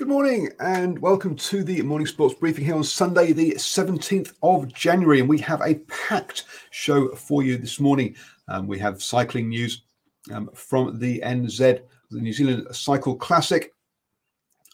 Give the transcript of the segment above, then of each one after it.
Good morning and welcome to the morning sports briefing here on Sunday, the 17th of January. And we have a packed show for you this morning. Um, we have cycling news um, from the NZ, the New Zealand Cycle Classic.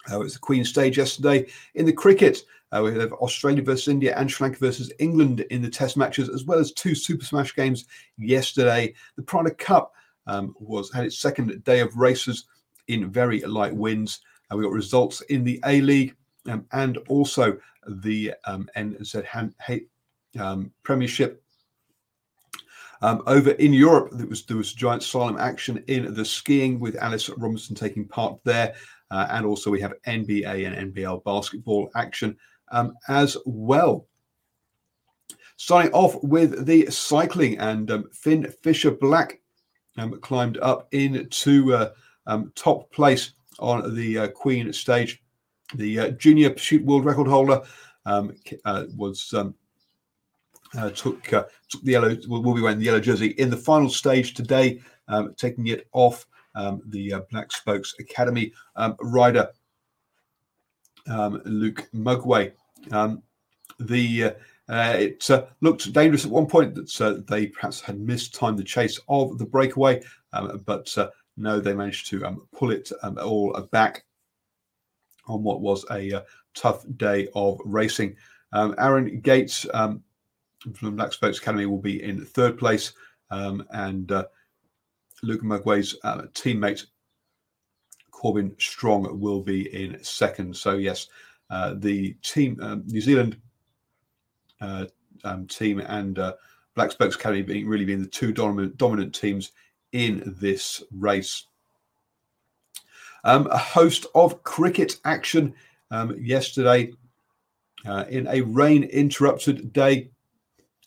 Uh, it was the Queen stage yesterday. In the cricket, uh, we have Australia versus India and Sri Lanka versus England in the test matches, as well as two Super Smash games yesterday. The Prada Cup um, was had its second day of races in very light winds. Uh, we got results in the A League um, and also the um, NZ um, Premiership. Um, over in Europe, there was there was giant slalom action in the skiing with Alice Robinson taking part there, uh, and also we have NBA and NBL basketball action um, as well. Starting off with the cycling, and um, Finn Fisher Black climbed up into uh, top place on the uh, Queen stage. The uh, junior pursuit world record holder um, uh, was um, uh, took uh, took the yellow will be wearing the yellow jersey in the final stage today, um, taking it off um, the uh, Black Spokes Academy um, rider um, Luke Mudgway. the it looked dangerous at one point that they perhaps had mistimed the chase of the breakaway, but no, they managed to um, pull it um, all back on what was a uh, tough day of racing. Um, Aaron Gates um, from Black Spokes Academy will be in third place, um, and uh, Luke Mudgway's uh, teammate Corbin Strong will be in second. So yes, uh, the team um, New Zealand uh, team and uh, Black Spokes Academy being really being the two dominant dominant teams in this race. Um, a host of cricket action um, yesterday uh, in a rain interrupted day.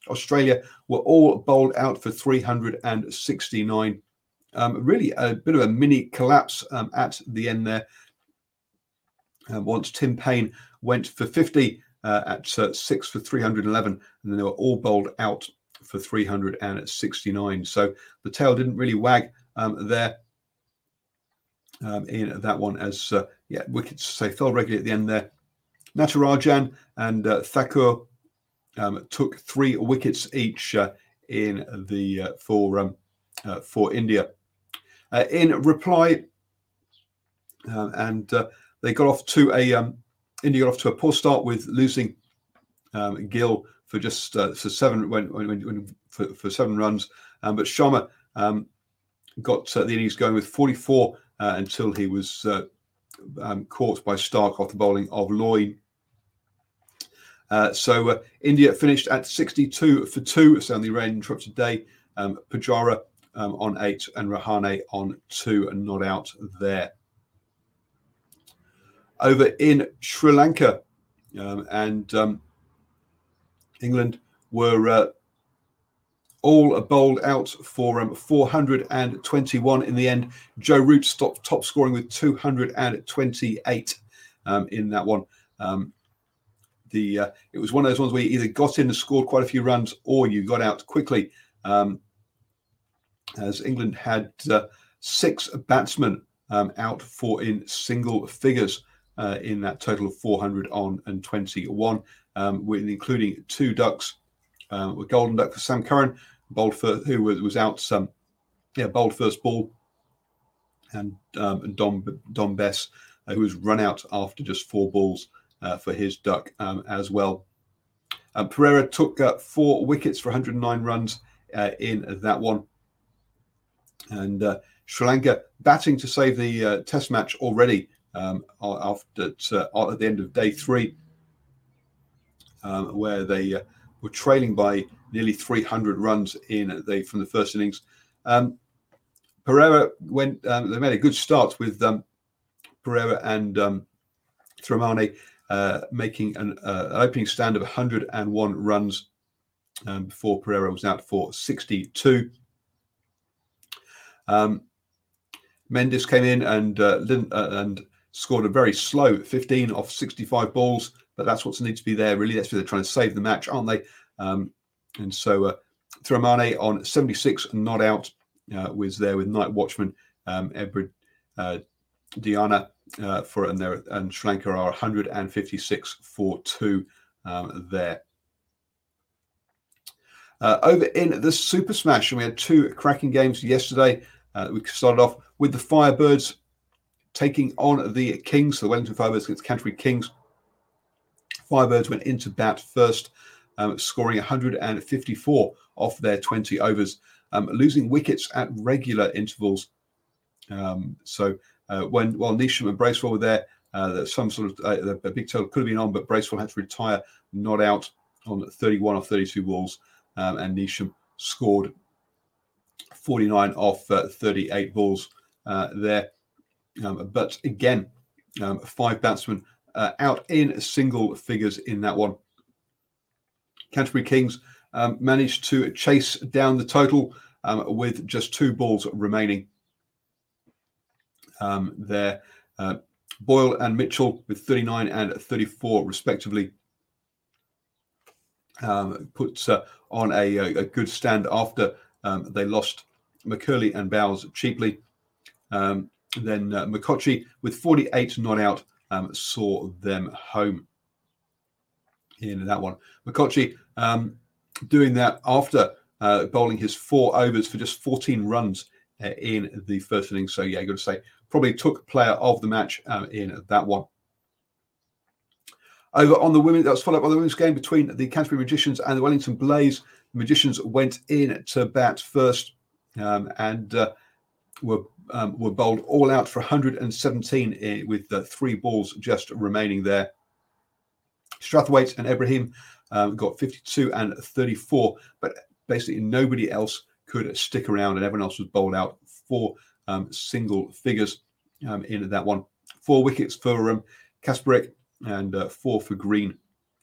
Australia were all bowled out for 369. Um, really, a bit of a mini collapse um, at the end there. Uh, once Tim Paine went for 50 uh, at uh, six for 311, and then they were all bowled out for 369. So the tail didn't really wag um, there um, in that one as, uh, yeah, wickets say fell regularly at the end there. Natarajan and uh, Thakur um, took three wickets each uh, in the uh, for um, uh, for India. Uh, in reply, um, and they got off to a um, India got off to a poor start with losing um, Gill for just uh, for seven when, when, when for, for, seven runs. Um, but Sharma um, got uh, the innings going with 44 uh, until he was uh, um, caught by Starc off the bowling of Lyon. Uh, so uh, India finished at 62 for two, so on the rain interrupted day. Um, Pujara um, on eight and Rahane on two, and not out there. Over in Sri Lanka, um, and um, England were uh, all bowled out for um, 421 in the end. Joe Root stopped top scoring with 228 um, in that one. Um, the uh, it was one of those ones where you either got in and scored quite a few runs or you got out quickly. Um, as England had uh, six batsmen um, out for in single figures. uh, in that total of 400 on and 21, um, including two ducks, uh, a golden duck for Sam Curran, bowled first, who was, was out, um, yeah, bowled first ball, and, um, and Dom Dom Bess, uh, who was run out after just four balls uh, for his duck um, as well. Um, Perera took uh, four wickets for 109 runs uh, in that one, and Sri Lanka batting to save the Test match already um, after uh, at the end of day three, um, where they uh, were trailing by nearly 300 runs in the from the first innings. Um, Perera went. Um, they made a good start with um, Perera and um, uh, making an, uh, opening stand of 101 runs um, before Perera was out for 62. Um, Mendis came in and uh, uh and scored a very slow 15 off 65 balls, but that's what's needs to be there. Really, that's where they're trying to save the match, aren't they? Um, and so uh, Thirimanne on 76 not out uh, was there with Night Watchman, um, Ebrid, uh, Diana uh, for and there and Sri Lanka are 156 for two um, there. Uh, over in the Super Smash, and we had two cracking games yesterday. Uh, we started off with the Firebirds taking on the Kings, the Wellington Firebirds against Canterbury Kings. Firebirds went into bat first, um, scoring 154 off their 20 overs, um, losing wickets at regular intervals. Um, so uh, when while Neesham and Bracewell were there, uh, some sort of uh, a big total could have been on, but Bracewell had to retire, not out on 31 or 32 balls, um, and Neesham scored 49 off uh, 38 balls uh, there. Um, but again, um, five batsmen uh, out in single figures in that one. Canterbury Kings um, managed to chase down the total um, with just two balls remaining. Um, there, uh, Boyle and Mitchell with 39 and 34 respectively. Um, puts uh, on a, a, good stand after um, they lost McCurley and Bowes cheaply. Um, then uh, McConchie with 48 not out um, saw them home in that one. McConchie um, doing that after uh, bowling his four overs for just 14 runs uh, in the first innings. So yeah, you got to say probably took player of the match um, in that one. Over on the women, that was followed up by the women's game between the Canterbury Magicians and the Wellington Blaze. The Magicians went in to bat first um, and uh, were um, were bowled all out for 117 in, with uh, three balls just remaining there. Satterthwaite and Ebrahim um, got 52 and 34, but basically nobody else could stick around, and everyone else was bowled out for um, single figures um, in that one. Four wickets for um, Kasperek and uh, four for Green,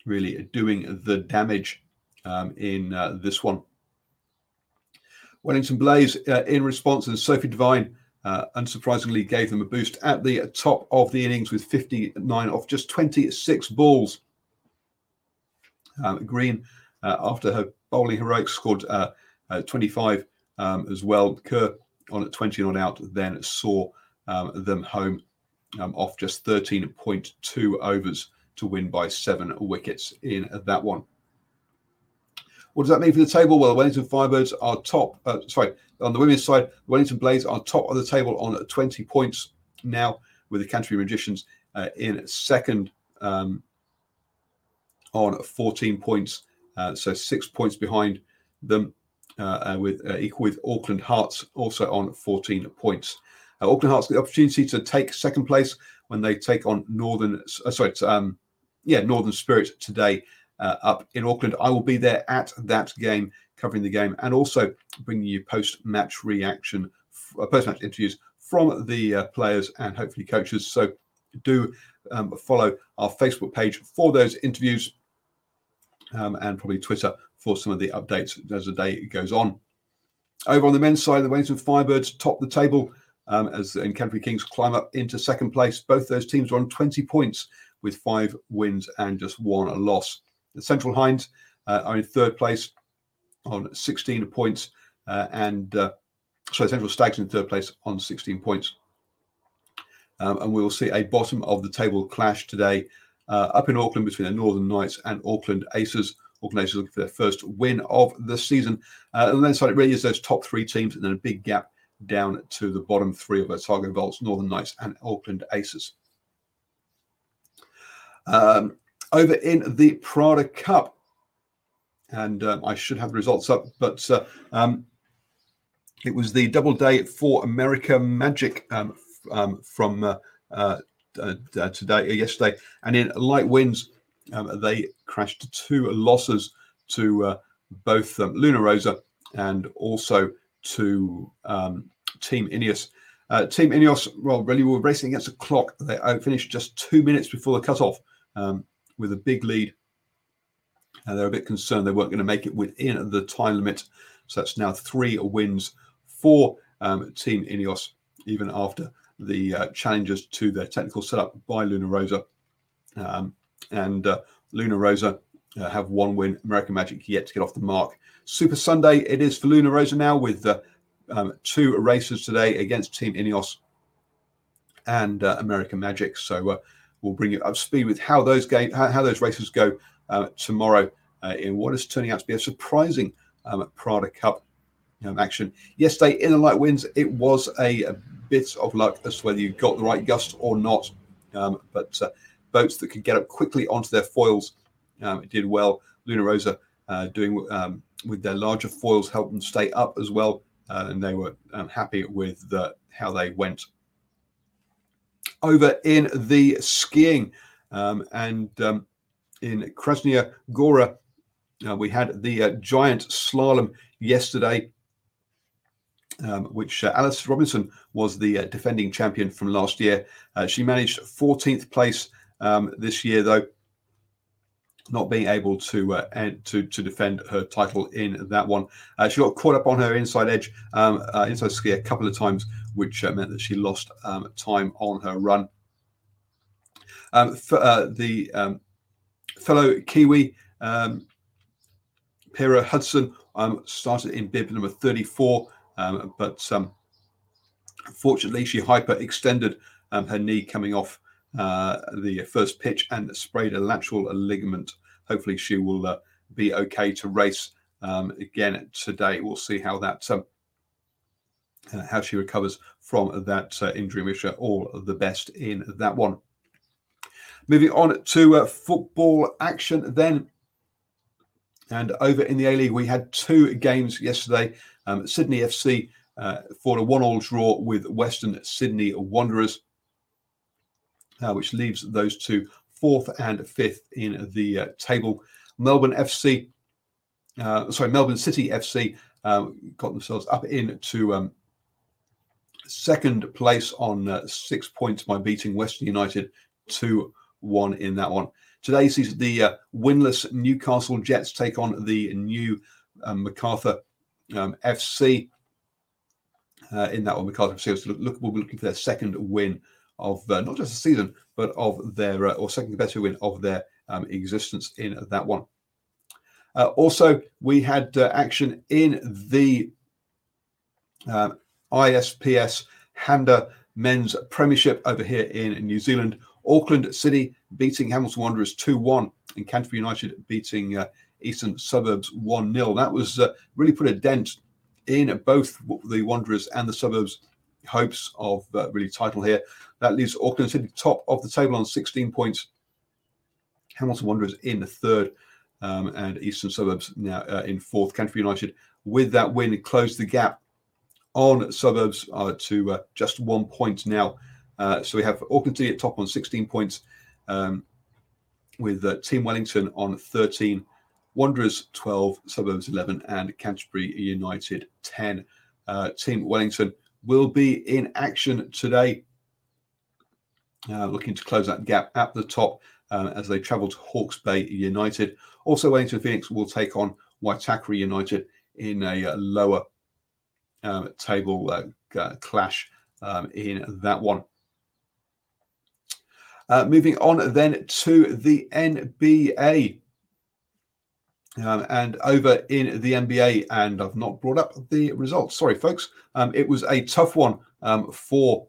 really doing the damage um, in uh, this one. Wellington Blaze uh, in response, and Sophie Devine uh, unsurprisingly gave them a boost at the top of the innings with 59 off just 26 balls. Um, Green, uh, after her bowling heroics, scored uh, uh, 25 um, as well. Kerr on at 20 not out, then saw um, them home um, off just 13.2 overs to win by seven wickets in that one. What does that mean for the table? Well, the Wellington Firebirds are top. Uh, sorry, on the women's side, the Wellington Blaze are top of the table on 20 points now, with the Canterbury Magicians uh, in second um, on 14 points. Uh, so six points behind them, uh, uh, with uh, equal with Auckland Hearts also on 14 points. Auckland Hearts get the opportunity to take second place when they take on Northern. sorry, um, yeah, Northern Spirit today uh, up in Auckland. I will be there at that game, covering the game, and also bringing you post-match reaction, uh, post-match interviews from the uh, players and hopefully coaches. So do um, follow our Facebook page for those interviews, um, and probably Twitter for some of the updates as the day goes on. Over on the men's side, the Wellington Firebirds top the table um, as and Canterbury Kings climb up into second place. Both those teams are on 20 points with five wins and just one loss. Central Hinds uh, are in third place on 16 points, uh, and uh, sorry, Central Stags in third place on 16 points. Um, and we will see a bottom of the table clash today uh, up in Auckland between the Northern Knights and Auckland Aces. Auckland Aces looking for their first win of the season. Uh, and then side, it really is those top three teams and then a big gap down to the bottom three of Otago Volts, Northern Knights, and Auckland Aces. Um, over in the Prada Cup, and um, I should have the results up, but uh, um, it was the double day for America Magic um, um, from uh, uh, uh today, uh, yesterday, and in light winds, um, they crashed two losses to uh, both Luna Rossa and also to Team Ineos. Uh, Team Ineos, well, really were racing against the clock. They finished just two minutes before the cutoff um, with a big lead. And they're a bit concerned they weren't going to make it within the time limit. So that's now three wins for um, Team Ineos, even after the uh, challenges to their technical setup by Luna Rossa. Um, and uh, Luna Rossa uh, have one win. American Magic yet to get off the mark. Super Sunday it is for Luna Rossa now with uh, um, two races today against Team Ineos and uh, American Magic. So uh, we'll bring you up to speed with how those game how, how those races go uh, tomorrow uh, in what is turning out to be a surprising um, Prada Cup um, action. Yesterday in the light winds, it was a, a, bit of luck as to whether you got the right gust or not. Um, but uh, boats that could get up quickly onto their foils um, did well. Luna Rossa uh, doing um, with their larger foils helped them stay up as well uh, and they were um, happy with the, how they went. Over in the skiing um, and um, in Kranjska Gora, uh, we had the uh, giant slalom yesterday, um, which uh, Alice Robinson was the uh, defending champion from last year. Uh, she managed 14th place um, this year, though, not being able to uh, to to defend her title in that one. She got caught up on her inside edge, um, inside ski a couple of times, which uh, meant that she lost um, time on her run. Um, for, uh, the um, fellow Kiwi, Piera Hudson, started in bib number 34, but fortunately she hyperextended um, her knee coming off uh, the first pitch and sprayed a lateral ligament. Hopefully, she will uh, be okay to race um, again today. We'll see how that how she recovers from that uh, injury. Wish her all the best in that one. Moving on to uh, football action then. And over in the A League, we had two games yesterday. Um, Sydney FC uh, fought a one-all draw with Western Sydney Wanderers uh, which leaves those two fourth and fifth in the uh, table. Melbourne FC, uh, sorry, Melbourne City FC um, got themselves up into um, second place on uh, six points by beating Western United 2 1 in that one. Today sees the uh, winless Newcastle Jets take on the new um, Macarthur um, FC. Uh, in that one, Macarthur FC look, look, will be looking for their second win of uh, not just the season, but of their, uh, or second best win of their um, existence in that one. Uh, also, we had action in the um, ISPS Handa Men's Premiership over here in New Zealand. Auckland City beating Hamilton Wanderers 2 1, and Canterbury United beating uh, Eastern Suburbs 1 0. That was uh, really put a dent in both the Wanderers and the Suburbs hopes of uh, really title here. That leaves Auckland City top of the table on 16 points. Hamilton Wanderers in third, um, and Eastern Suburbs now uh, in fourth. Canterbury United, with that win, closed the gap on Suburbs to uh, just one point now. Uh, so we have Auckland City at top on 16 points, um, with uh, Team Wellington on 13, Wanderers 12, Suburbs 11, and Canterbury United 10. Uh, Team Wellington will be in action today, uh, looking to close that gap at the top uh, as they travel to Hawke's Bay United. Also, Wellington Phoenix will take on Waitakere United in a uh, lower um, table uh, clash um, in that one. Uh, moving on then to the NBA. Um, and over in the NBA, and I've not brought up the results. Sorry, folks. Um, it was a tough one um, for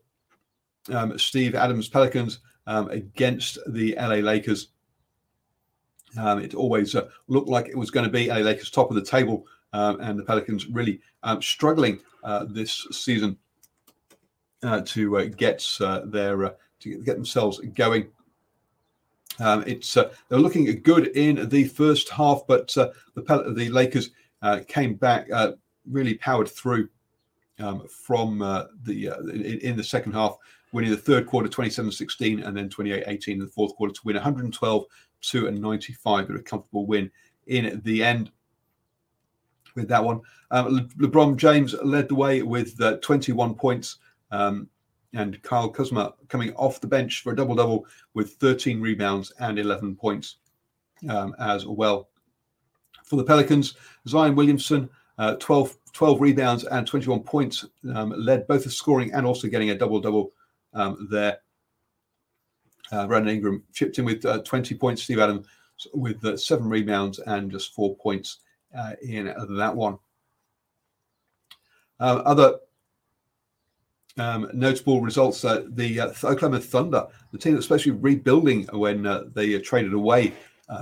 um, Steve Adams Pelicans um, against the LA Lakers. Um, it always uh, looked like it was going to be LA Lakers top of the table, um, and the Pelicans really um, struggling uh, this season uh, to uh, get uh, their uh, to get themselves going. Um, it's they're looking good in the first half, but the Pel- the Lakers came back, really powered through um, from the in, in, the second half, winning the third quarter 27-16 and then 28-18 in the fourth quarter to win 112 to a 95, but a comfortable win in the end with that one. Um, Le- LeBron James led the way with uh, 21 points, um, and Kyle Kuzma coming off the bench for a double double with 13 rebounds and 11 points um, as well. For the Pelicans, Zion Williamson, uh, 12, 12 rebounds and 21 points, um, led both the scoring and also getting a double double um, there. Uh, Brandon Ingram chipped in with uh, 20 points. Steve Adams with uh, seven rebounds and just four points uh, in that one. Uh, other um, notable results: uh, the Oklahoma Thunder, the team that's supposed to be rebuilding when they traded away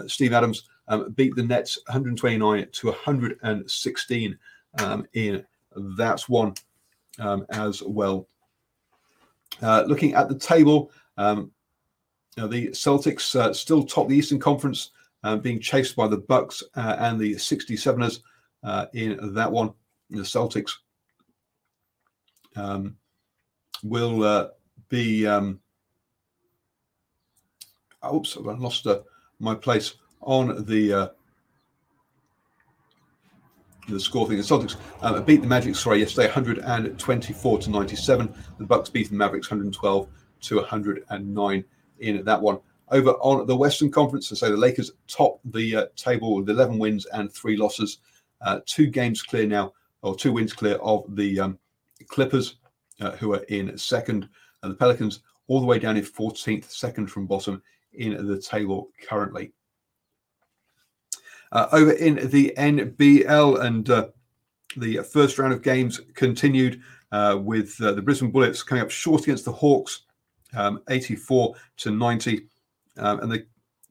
Steve Adams, um, beat the Nets 129 to 116 um, in that one um, as well. looking at the table, um, the Celtics uh, still top the Eastern Conference, uh, being chased by the Bucks uh, and the 67ers uh, in that one. The Celtics um, will uh, be. Um, oops, I lost uh, my place on the the score thing. The Celtics um, beat the Magic, sorry, yesterday, 124 to 97. The Bucks beat the Mavericks, 112 to 109 in that one. Over on the Western Conference, say the Lakers top the uh, table with 11 wins and three losses, uh, two games clear now, or two wins clear of the um, Clippers, uh, who are in second, and the Pelicans all the way down in 14th, second from bottom in the table currently. Uh, over in the NBL, and uh, the first round of games continued uh, with the Brisbane Bullets coming up short against the Hawks um, 84 to 90. Um, and the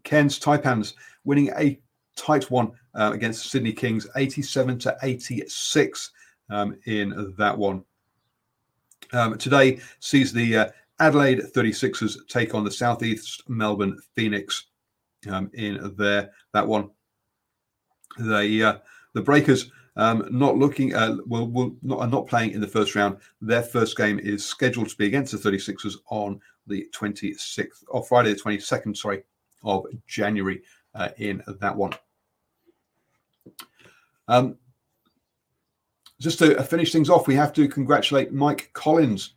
Cairns Taipans winning a tight one uh, against Sydney Kings, 87 to 86 um, in that one. Um, today sees the uh, Adelaide 36ers take on the Southeast Melbourne Phoenix um, in there. That one. The uh, the Breakers um, not looking uh, will not are not playing in the first round. Their first game is scheduled to be against the 36ers on the 26th, or Friday the 22nd, sorry, of January uh, in that one. Um, just to finish things off, we have to congratulate Mike Collins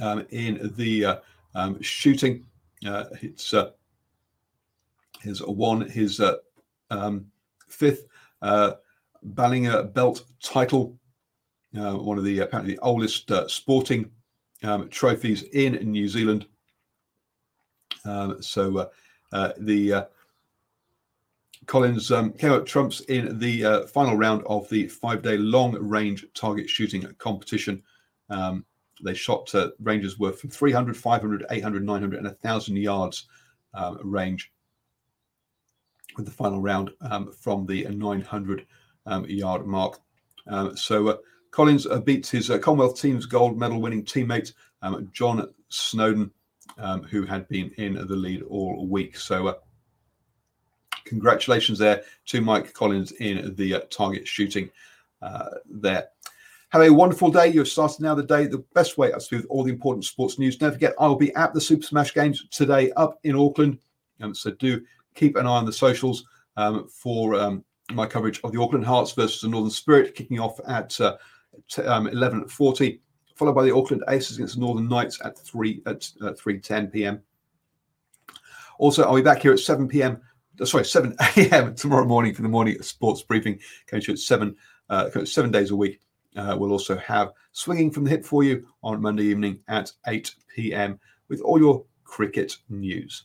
um, in the uh, um, shooting. Uh, it's uh, his one, his uh, um, fifth uh, Ballinger Belt title, uh, one of the apparently the oldest sporting um, trophies in New Zealand. Um, so uh, uh, the uh, Collins um, came out trumps in the uh, final round of the five-day long-range target shooting competition. Um, they shot uh, ranges were from 300, 500, 800, 900, and 1,000 yards um, range with the final round um, from the 900 um, yard mark. so uh, Collins uh, beats his uh, Commonwealth team's gold medal winning teammate, um, John Snowden, um, who had been in the lead all week. So, uh, congratulations there to Mike Collins in the target shooting there. Have a wonderful day. You've started now the day the best way to with all the important sports news. Don't forget, I will be at the Super Smash Games today up in Auckland. Um, so, do keep an eye on the socials um, for um, my coverage of the Auckland Hearts versus the Northern Spirit, kicking off at uh, um, 11.40, followed by the Auckland Aces against the Northern Knights at 3 at uh, 3.10 p.m. Also, I'll be back here at 7 p.m. Uh, sorry, 7 a.m. tomorrow morning for the morning sports briefing, going to at 7, uh, seven days a week. Uh, we'll also have Swinging from the Hip for you on Monday evening at 8 p.m. with all your cricket news.